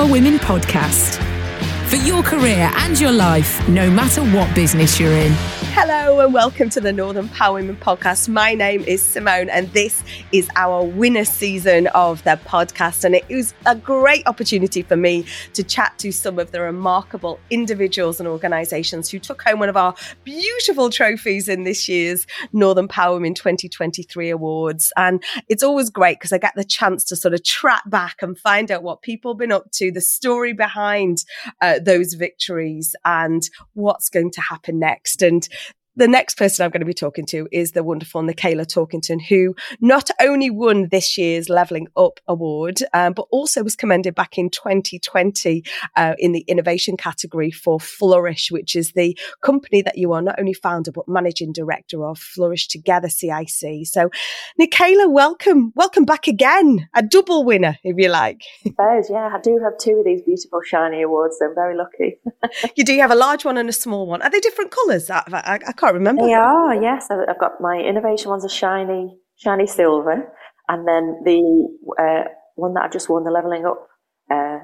Northern Power Women podcast. For your career and your life, no matter what business you're in. Hello and welcome to the Northern Power Women podcast. My name is Simone and this is our winner season of the podcast. And it was a great opportunity for me to chat to some of the remarkable individuals and organisations who took home one of our beautiful trophies in this year's Northern Power Women 2023 awards. And it's always great because I get the chance to sort of track back and find out what people have been up to, the story behind uh, those victories and what's going to happen next. And the next person I'm going to be talking to is the wonderful Nickala Torkington, who not only won this year's Leveling Up Award, um, but also was commended back in 2020 uh, in the innovation category for Flourish, which is the company that you are not only founder but managing director of Flourish Together CIC. So, Nickala, welcome, welcome back again, a double winner, if you like. suppose, yeah. I do have two of these beautiful shiny awards, so I'm very lucky. You do have a large one and a small one. Are they different colours? I, I, I can't remember. they are, yes. I've got my innovation one's a shiny, shiny silver, and then the uh, one that I've just won, the leveling up uh,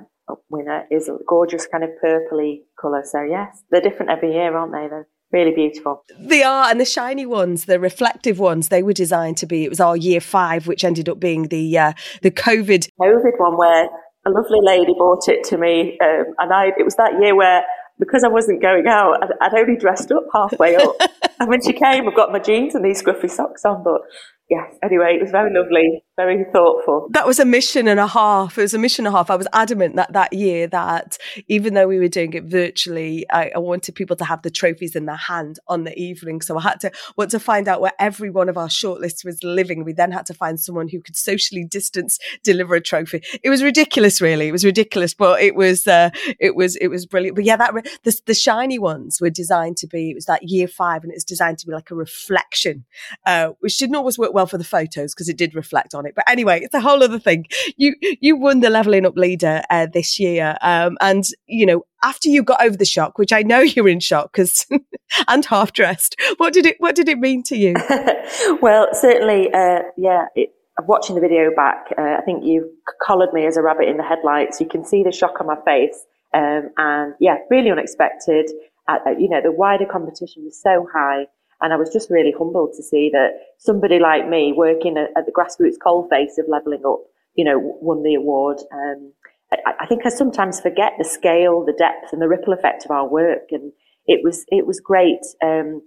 winner, is a gorgeous kind of purpley colour. So yes, they're different every year, aren't they? They're really beautiful. They are, and the shiny ones, the reflective ones, they were designed to be. It was our year five, which ended up being the uh, the COVID. COVID one where a lovely lady bought it to me, um, and I it was that year where because I wasn't going out, I'd, I'd only dressed up halfway up, and when she came, I've got my jeans and these scruffy socks on. But yes, anyway, it was very lovely, very thoughtful. That was a mission and a half. It was a mission and a half. I was adamant that that year that even though we were doing it virtually, I, I wanted people to have the trophies in their hand on the evening. So I had to want to find out where every one of our shortlists was living. We then had to find someone who could socially distance deliver a trophy. It was ridiculous, really. It was ridiculous, but it was uh, it was it was brilliant. But yeah, that the, the shiny ones were designed to be. It was that year five, and it's designed to be like a reflection, uh, which didn't always work well for the photos because it did reflect on it. But anyway, it's a whole other thing. You you won the leveling up leader uh, this year, um, and you know after you got over the shock, which I know you're in shock because and half dressed. What did it What did it mean to you? well, certainly, uh, yeah. It, watching the video back, uh, I think you collared me as a rabbit in the headlights. You can see the shock on my face, um, and yeah, really unexpected. Uh, uh, you know, the wider competition was so high, and I was just really humbled to see that somebody like me, working at, at the grassroots coalface of leveling up, you know, won the award. Um, I, I think I sometimes forget the scale, the depth, and the ripple effect of our work, and it was it was great. Um,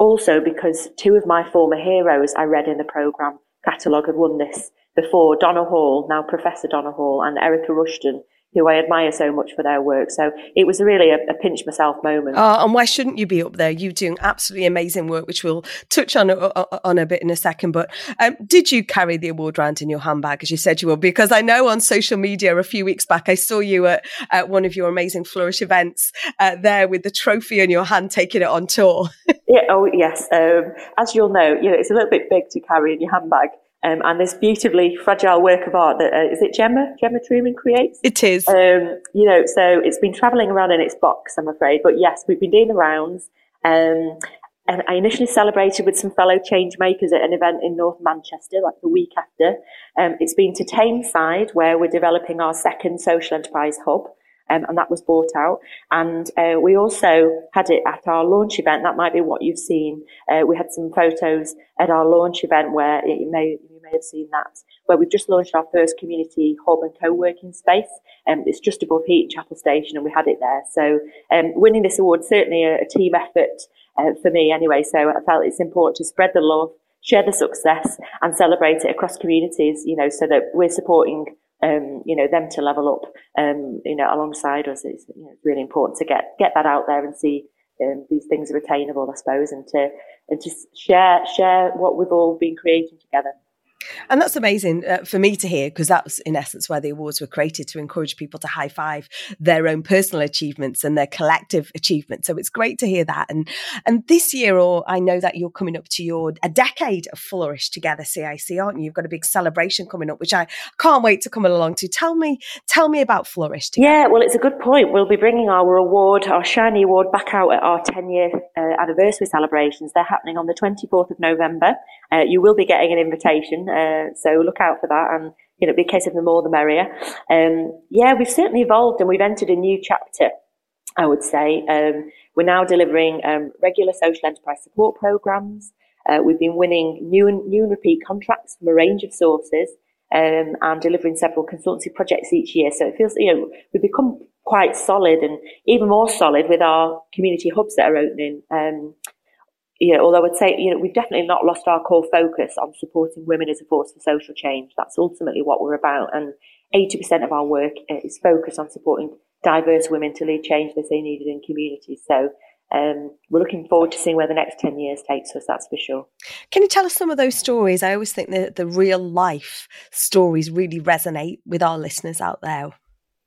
also because two of my former heroes I read in the programme catalogue had won this before, Donna Hall, now Professor Donna Hall, and Erica Rushton, who I admire so much for their work. So it was really a, a pinch myself moment. Uh, and why shouldn't you be up there? You're doing absolutely amazing work, which we'll touch on uh, on a bit in a second. But um, did you carry the award round in your handbag as you said you would? Because I know on social media a few weeks back I saw you at, at one of your amazing Flourish events uh, there with the trophy in your hand, taking it on tour. Yeah, oh yes. Um, as you'll know, you know it's a little bit big to carry in your handbag. Um, and this beautifully fragile work of art that uh, is it Gemma Gemma Truman creates. it is. Um, you know, so it's been travelling around in its box, I'm afraid. But yes, we've been doing the rounds. Um, and I initially celebrated with some fellow change makers at an event in North Manchester, like the week after. Um, it's been to Tameside, where we're developing our second social enterprise hub. Um, and that was bought out. And uh, we also had it at our launch event. That might be what you've seen. Uh, we had some photos at our launch event where it, you may you may have seen that, where we've just launched our first community hub and co-working space. Um, it's just above Heaton Chapel Station, and we had it there. So um, winning this award certainly a, a team effort uh, for me, anyway. So I felt it's important to spread the love, share the success, and celebrate it across communities. You know, so that we're supporting um, you know, them to level up, um, you know, alongside us. It's, you know, really important to get, get that out there and see, um, these things are attainable, I suppose, and to and to share share what we've all been creating together. And that's amazing uh, for me to hear because that's in essence why the awards were created to encourage people to high five their own personal achievements and their collective achievements. So it's great to hear that. And and this year, or I know that you're coming up to your a decade of Flourish Together CIC, aren't you? You've got a big celebration coming up, which I can't wait to come along to. Tell me, tell me about Flourish Together. Yeah, well, it's a good point. We'll be bringing our award, our shiny award, back out at our 10 year uh, anniversary celebrations. They're happening on the 24th of November. Uh, you will be getting an invitation, uh, so look out for that. And you know, it'll be a case of the more the merrier. Um, yeah, we've certainly evolved and we've entered a new chapter. I would say um, we're now delivering um, regular social enterprise support programs. Uh, we've been winning new and new and repeat contracts from a range of sources um, and delivering several consultancy projects each year. So it feels you know we've become quite solid and even more solid with our community hubs that are opening. Um, you know, although I'd say, you know, we've definitely not lost our core focus on supporting women as a force for social change. That's ultimately what we're about. And 80% of our work uh, is focused on supporting diverse women to lead change that they needed in communities. So, um, we're looking forward to seeing where the next 10 years takes us, that's for sure. Can you tell us some of those stories? I always think that the real life stories really resonate with our listeners out there.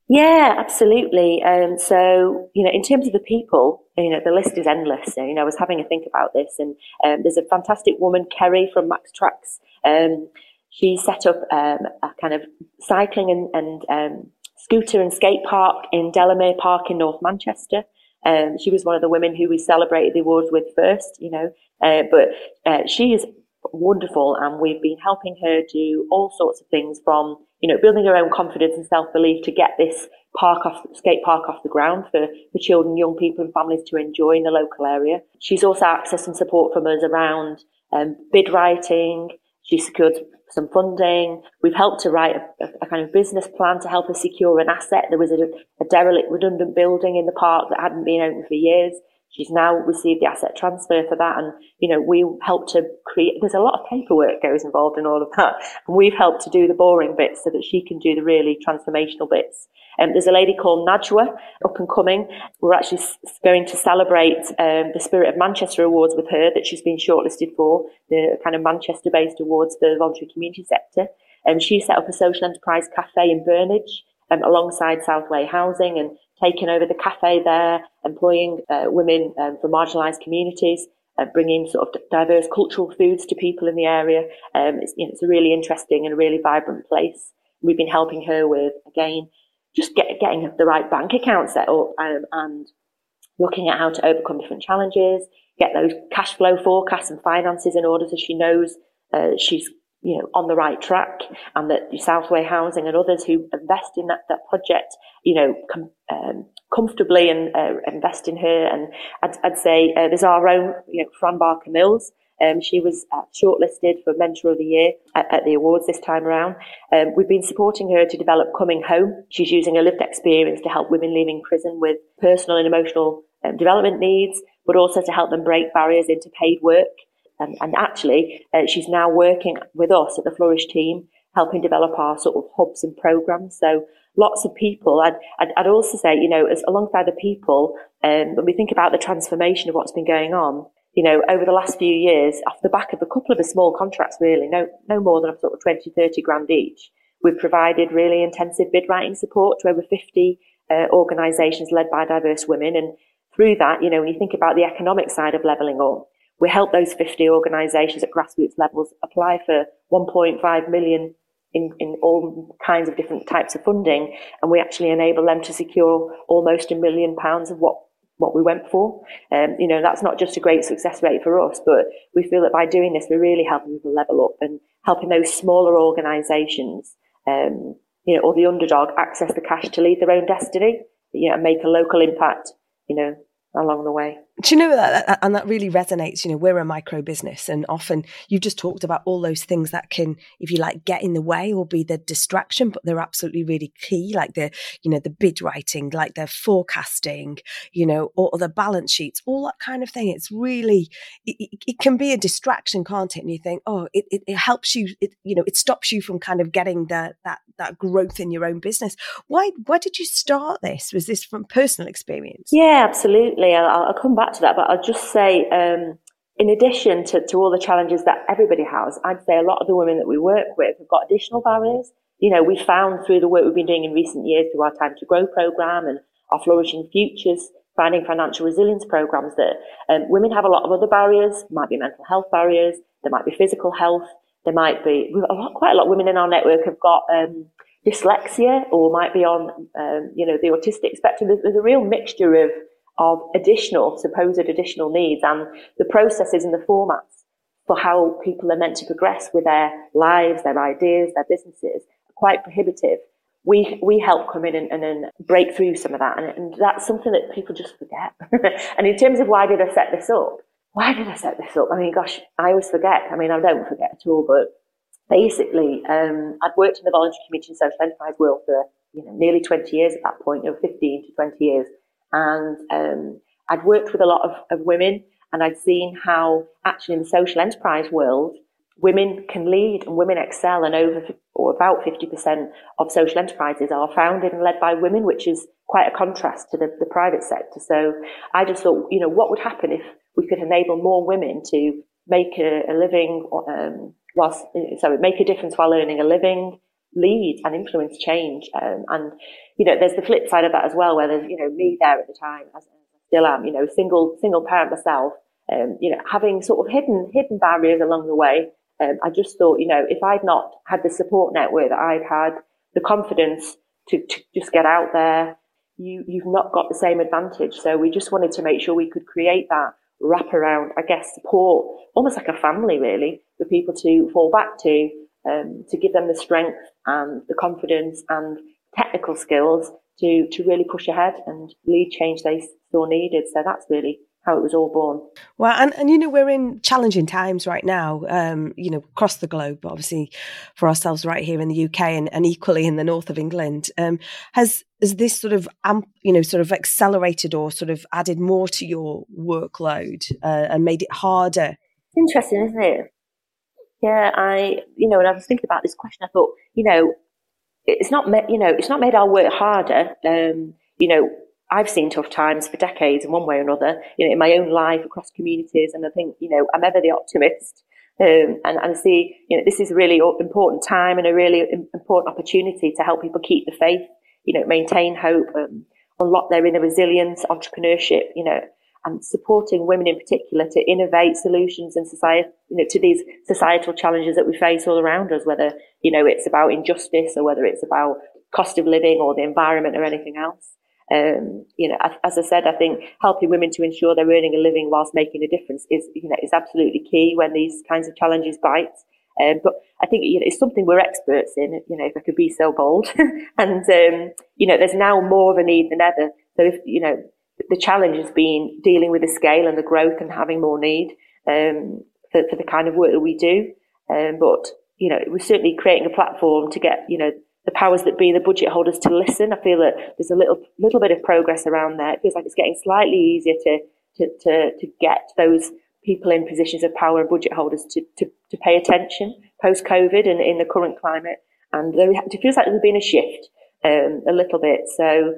Yeah, absolutely. Um, so, you know, in terms of the people, you know, the list is endless. You know, I was having a think about this and um, there's a fantastic woman, Kerry from Max Tracks. Um, she set up um, a kind of cycling and, and um, scooter and skate park in Delamere Park in North Manchester. Um, she was one of the women who we celebrated the awards with first, you know, uh, but uh, she is wonderful and we've been helping her do all sorts of things from you know, building her own confidence and self-belief to get this park off, skate park off the ground for, for children, young people and families to enjoy in the local area. She's also accessed some support from us around um, bid writing. She secured some funding. We've helped to write a, a, kind of business plan to help her secure an asset. There was a, a derelict redundant building in the park that hadn't been open for years. She's now received the asset transfer for that. And, you know, we helped to create, there's a lot of paperwork goes involved in all of that. And we've helped to do the boring bits so that she can do the really transformational bits. And um, there's a lady called Najwa up and coming. We're actually going to celebrate um, the Spirit of Manchester Awards with her that she's been shortlisted for, the kind of Manchester based awards for the voluntary community sector. And she set up a social enterprise cafe in Burnage um, alongside Southway Housing and taken over the cafe there, employing uh, women um, from marginalised communities, uh, bringing sort of diverse cultural foods to people in the area. Um, it's, you know, it's a really interesting and really vibrant place. We've been helping her with, again, just get, getting the right bank account set up um, and looking at how to overcome different challenges, get those cash flow forecasts and finances in order so she knows uh, she's you know, on the right track and that Southway Housing and others who invest in that, that project, you know, com- um, comfortably and uh, invest in her. And I'd, I'd say uh, there's our own, you know, Fran Barker Mills. Um, she was uh, shortlisted for Mentor of the Year at, at the awards this time around. Um, we've been supporting her to develop Coming Home. She's using her lived experience to help women leaving prison with personal and emotional um, development needs, but also to help them break barriers into paid work. And, and actually, uh, she's now working with us at the Flourish team, helping develop our sort of hubs and programs. So lots of people. I'd, I'd, I'd also say, you know, as alongside the people, um, when we think about the transformation of what's been going on, you know, over the last few years, off the back of a couple of the small contracts, really, no, no more than a sort of 20, 30 grand each, we've provided really intensive bid writing support to over 50 uh, organisations led by diverse women. And through that, you know, when you think about the economic side of levelling up, we help those 50 organisations at grassroots levels apply for 1.5 million in, in all kinds of different types of funding, and we actually enable them to secure almost a million pounds of what what we went for. Um, you know, that's not just a great success rate for us, but we feel that by doing this, we're really helping people level up and helping those smaller organisations, um, you know, or the underdog access the cash to lead their own destiny, you know, and make a local impact, you know, along the way. Do you know that, and that really resonates? You know, we're a micro business, and often you've just talked about all those things that can, if you like, get in the way or be the distraction, but they're absolutely really key, like the, you know, the bid writing, like the forecasting, you know, or, or the balance sheets, all that kind of thing. It's really, it, it, can be a distraction, can't it? And you think, oh, it, it, it helps you, it, you know, it stops you from kind of getting the, that that growth in your own business. Why why did you start this? Was this from personal experience? Yeah, absolutely. I'll, I'll come back back to that, but I'll just say, um, in addition to, to all the challenges that everybody has, I'd say a lot of the women that we work with have got additional barriers. You know, we found through the work we've been doing in recent years through our Time to Grow program and our Flourishing Futures, finding financial resilience programs that um, women have a lot of other barriers, might be mental health barriers, there might be physical health, there might be, a lot, quite a lot of women in our network have got um, dyslexia or might be on, um, you know, the autistic spectrum. There's, there's a real mixture of of additional, supposed additional needs and the processes and the formats for how people are meant to progress with their lives, their ideas, their businesses are quite prohibitive. We, we help come in and, and, and break through some of that. And, and that's something that people just forget. and in terms of why did I set this up? Why did I set this up? I mean, gosh, I always forget. I mean, I don't forget at all, but basically, um, I'd worked in the voluntary community and social enterprise world for, you know, nearly 20 years at that point, you know, 15 to 20 years. And um, I'd worked with a lot of, of women and I'd seen how actually in the social enterprise world, women can lead and women excel and over or about 50% of social enterprises are founded and led by women, which is quite a contrast to the, the private sector. So I just thought, you know, what would happen if we could enable more women to make a, a living, um, whilst, sorry, make a difference while earning a living, lead and influence change. Um, and, you know, there's the flip side of that as well, where there's, you know, me there at the time, as I still am, you know, single, single parent myself, um, you know, having sort of hidden, hidden barriers along the way. Um, I just thought, you know, if I'd not had the support network that I'd had, the confidence to, to just get out there, you, you've not got the same advantage. So we just wanted to make sure we could create that wraparound, I guess, support, almost like a family really, for people to fall back to, um, to give them the strength and the confidence and technical skills to, to really push ahead and lead change they saw needed. So that's really how it was all born. Well, and, and you know, we're in challenging times right now, um, you know, across the globe, but obviously for ourselves right here in the UK and, and equally in the north of England. Um, has, has this sort of, amp, you know, sort of accelerated or sort of added more to your workload uh, and made it harder? Interesting, isn't it? Yeah, I, you know, when I was thinking about this question, I thought, you know, it's not, ma- you know, it's not made our work harder. Um, you know, I've seen tough times for decades in one way or another, you know, in my own life across communities. And I think, you know, I'm ever the optimist. Um, and, and see, you know, this is a really important time and a really important opportunity to help people keep the faith, you know, maintain hope, um, unlock their inner resilience, entrepreneurship, you know, and supporting women in particular to innovate solutions and society, you know, to these societal challenges that we face all around us, whether, you know, it's about injustice or whether it's about cost of living or the environment or anything else. Um, you know, as I said, I think helping women to ensure they're earning a living whilst making a difference is, you know, is absolutely key when these kinds of challenges bite. Um, but I think you know it's something we're experts in. You know, if I could be so bold, and um, you know, there's now more of a need than ever. So if you know, the challenge has been dealing with the scale and the growth and having more need um, for, for the kind of work that we do. Um, but you know, we're certainly creating a platform to get you know the powers that be, the budget holders, to listen. I feel that there's a little little bit of progress around there. It feels like it's getting slightly easier to to to, to get those people in positions of power and budget holders to to, to pay attention post COVID and in the current climate. And there, it feels like there's been a shift um, a little bit. So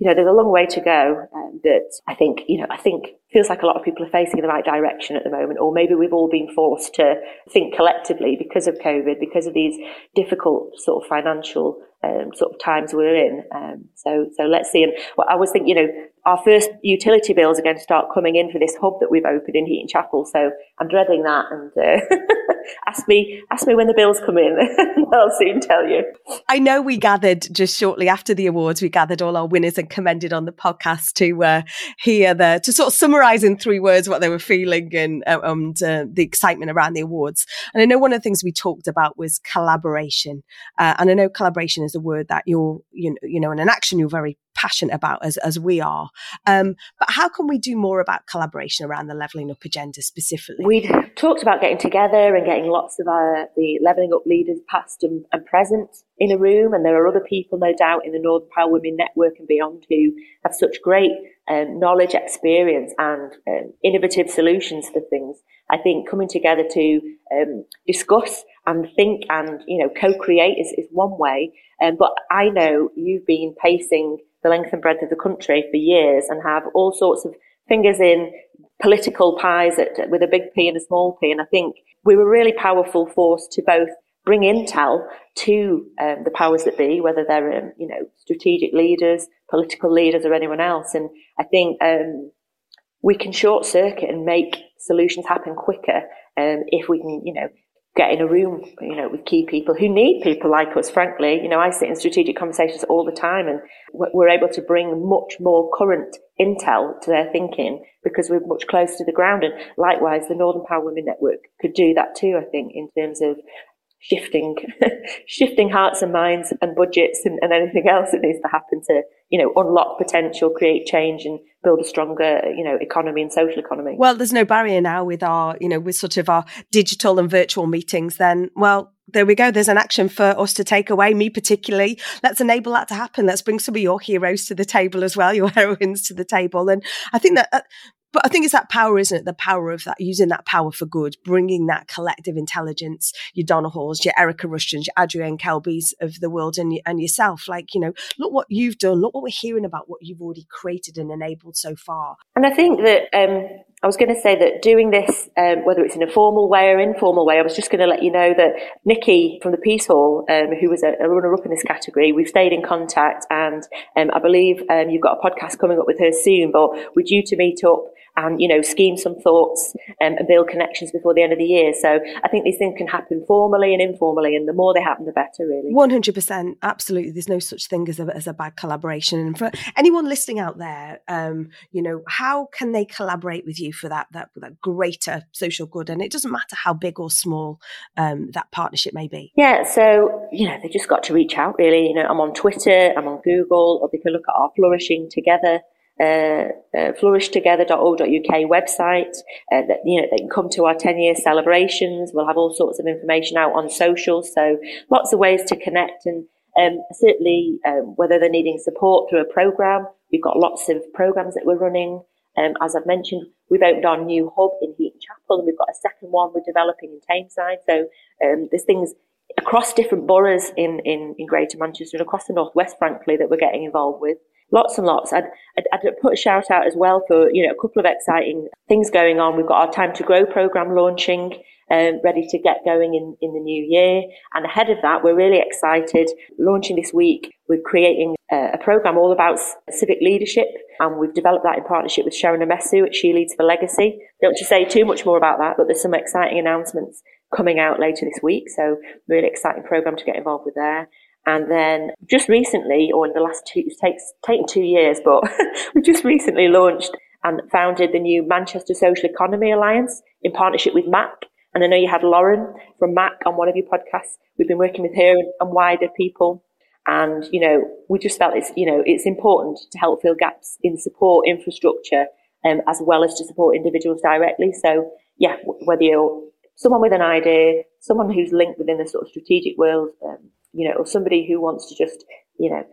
you know, there's a long way to go. Um, but I think, you know, I think feels like a lot of people are facing in the right direction at the moment, or maybe we've all been forced to think collectively because of COVID, because of these difficult sort of financial um, sort of times we're in. Um, so, so let's see. And I was thinking, you know, our first utility bills are going to start coming in for this hub that we've opened in Heaton Chapel. So I'm dreading that. And uh, ask me, ask me when the bills come in. I'll soon tell you. I know we gathered just shortly after the awards. We gathered all our winners and commended on the podcast to uh, hear the to sort of summarise in three words what they were feeling and uh, and uh, the excitement around the awards. And I know one of the things we talked about was collaboration. Uh, and I know collaboration is a word that you're you know, you know and an action you're very passionate about as, as we are. Um, but how can we do more about collaboration around the levelling up agenda specifically? We talked about getting together and getting lots of our, the levelling up leaders past and, and present in a room. And there are other people, no doubt, in the Northern Power Women Network and beyond who have such great um, knowledge, experience and um, innovative solutions for things. I think coming together to um, discuss and think and, you know, co-create is, is one way. Um, but I know you've been pacing the length and breadth of the country for years and have all sorts of fingers in political pies at, with a big P and a small p. And I think we were a really powerful force to both bring intel to um, the powers that be, whether they're um, you know strategic leaders, political leaders, or anyone else. And I think um, we can short circuit and make solutions happen quicker um, if we can, you know, get in a room, you know, with key people who need people like us, frankly. You know, I sit in strategic conversations all the time and we're able to bring much more current intel to their thinking because we're much closer to the ground. And likewise, the Northern Power Women Network could do that too, I think, in terms of shifting, shifting hearts and minds and budgets and, and anything else that needs to happen to, you know, unlock potential, create change and build a stronger, you know, economy and social economy. Well, there's no barrier now with our, you know, with sort of our digital and virtual meetings. Then, well, there we go. There's an action for us to take away, me particularly. Let's enable that to happen. Let's bring some of your heroes to the table as well, your heroines to the table. And I think that uh, but I think it's that power, isn't it? The power of that, using that power for good, bringing that collective intelligence, your Donna Halls, your Erica Rushtons, your Adrienne Kelbies of the world and, and yourself. Like, you know, look what you've done. Look what we're hearing about what you've already created and enabled so far. And I think that, um, I was going to say that doing this, um, whether it's in a formal way or informal way, I was just going to let you know that Nikki from the Piece Hall, um, who was a, a runner-up in this category, we've stayed in contact, and um, I believe um, you've got a podcast coming up with her soon. But we're due to meet up and you know scheme some thoughts um, and build connections before the end of the year. So I think these things can happen formally and informally, and the more they happen, the better. Really, one hundred percent, absolutely. There's no such thing as a, as a bad collaboration. And for anyone listening out there, um, you know, how can they collaborate with you for that that that greater social good? And it doesn't matter how big or small um, that partnership may be. Yeah, so you know they just got to reach out. Really, you know, I'm on Twitter, I'm on Google, or they can look at our flourishing together uh, uh, flourishtogether.org.uk website. Uh, that, you know, they can come to our 10 year celebrations. We'll have all sorts of information out on social. So lots of ways to connect and um, certainly um, whether they're needing support through a program. We've got lots of programs that we're running. Um, as I've mentioned, we've opened our new hub in Heaton Chapel and we've got a second one we're developing in Tameside. So um, there's things across different boroughs in, in, in Greater Manchester and across the Northwest, frankly, that we're getting involved with lots and lots. I'd, I'd, I'd, put a shout out as well for, you know, a couple of exciting things going on. We've got our Time to Grow program launching, um, ready to get going in, in the new year. And ahead of that, we're really excited. Launching this week, we're creating a, a program all about civic leadership. And we've developed that in partnership with Sharon Amesu at She Leads for Legacy. Don't to say too much more about that, but there's some exciting announcements coming out later this week. So really exciting program to get involved with there. And then just recently, or in the last two, takes taken two years, but we just recently launched and founded the new Manchester Social Economy Alliance in partnership with MAC. And I know you had Lauren from MAC on one of your podcasts. We've been working with her and wider people. And, you know, we just felt it's, you know, it's important to help fill gaps in support infrastructure, um, as well as to support individuals directly. So yeah, whether you're someone with an idea, someone who's linked within the sort of strategic world, um, you know, or somebody who wants to just, you know,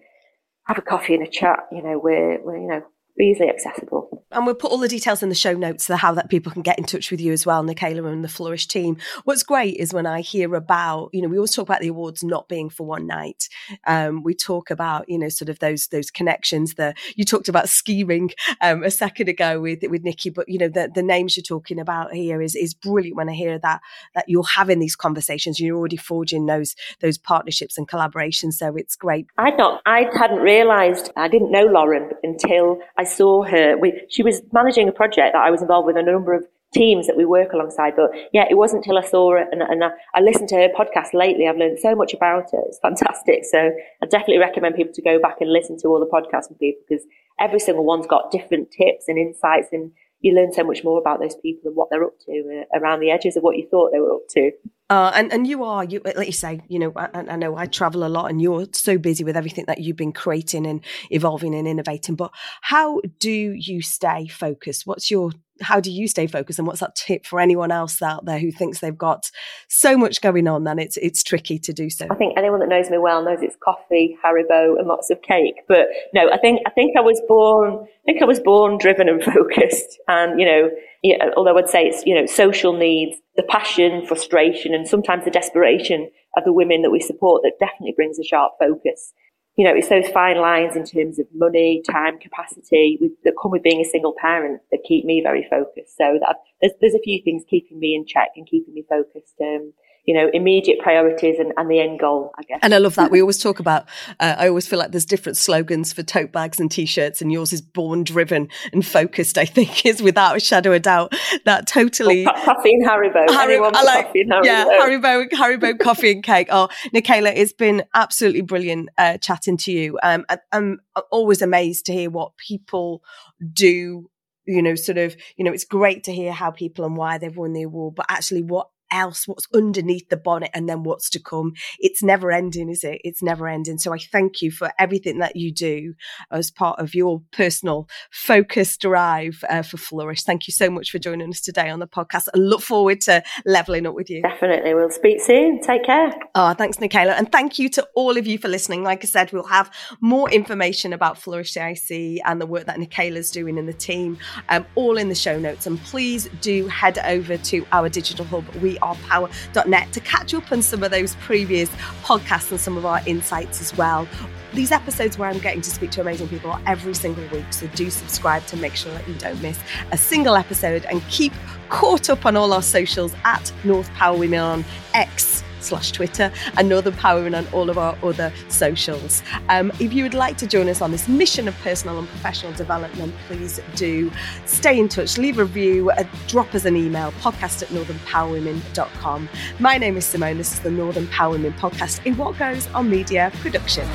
have a coffee and a chat, you know, we're, we're you know, easily accessible. And we'll put all the details in the show notes so how that people can get in touch with you as well, Nickala and the Flourish team. What's great is when I hear about, you know, we always talk about the awards not being for one night. Um, we talk about, you know, sort of those those connections. The you talked about skiing um, a second ago with with Nikki, but you know the the names you're talking about here is is brilliant when I hear that that you're having these conversations. You're already forging those those partnerships and collaborations. So it's great. I'd not, I hadn't realised, I didn't know Lauren until I saw her. We, she was managing a project that I was involved with a number of teams that we work alongside. But yeah, it wasn't until I saw it and, and I, I, listened to her podcast lately. I've learned so much about it. It's fantastic. So I definitely recommend people to go back and listen to all the podcasts with people because every single one's got different tips and insights and you learn so much more about those people and what they're up to uh, around the edges of what you thought they were up to. Uh, and and you are you like you say you know I, I, know I travel a lot and you're so busy with everything that you've been creating and evolving and innovating. But how do you stay focused? What's your how do you stay focused and what's that tip for anyone else out there who thinks they've got so much going on and it's it's tricky to do so? I think anyone that knows me well knows it's coffee haribo and lots of cake. But no i think i think i was born i think i was born driven and focused. And you know yeah, although i'd say it's you know social needs the passion frustration and sometimes the desperation of the women that we support that definitely brings a sharp focus you know, it's those fine lines in terms of money, time, capacity with, that come with being a single parent that keep me very focused. So that there's, there's a few things keeping me in check and keeping me focused. Um, you know, immediate priorities and, and the end goal, I guess. And I love that. We always talk about, uh, I always feel like there's different slogans for tote bags and t shirts, and yours is born driven and focused, I think, is without a shadow of doubt. That totally. Well, coffee and Haribo. Harry, I like, coffee and Haribo. yeah, Haribo, Haribo coffee and cake. Oh, Nickala, it's been absolutely brilliant uh, chatting to you. Um, I, I'm always amazed to hear what people do. You know, sort of, you know, it's great to hear how people and why they've won the award, but actually what else, what's underneath the bonnet and then what's to come. It's never ending, is it? It's never ending. So I thank you for everything that you do as part of your personal focus drive uh, for Flourish. Thank you so much for joining us today on the podcast. I look forward to leveling up with you. Definitely. We'll speak soon. Take care. Oh, thanks, Nickala. And thank you to all of you for listening. Like I said, we'll have more information about Flourish CIC and the work that Nickala's doing in the team, um, all in the show notes. And please do head over to our digital hub, wearepower.net, to catch up on some of those previous podcasts and some of our insights as well. These episodes where I'm getting to speak to amazing people every single week. So do subscribe to make sure that you don't miss a single episode and keep caught up on all our socials at North Power Women on X slash Twitter and Northern Power Women on all of our other socials. Um, if you would like to join us on this mission of personal and professional development, please do stay in touch, leave a review, uh, drop us an email, podcast at northernpowerwomen.com. My name is Simone. This is the Northern Power Women podcast, a What Goes on Media production.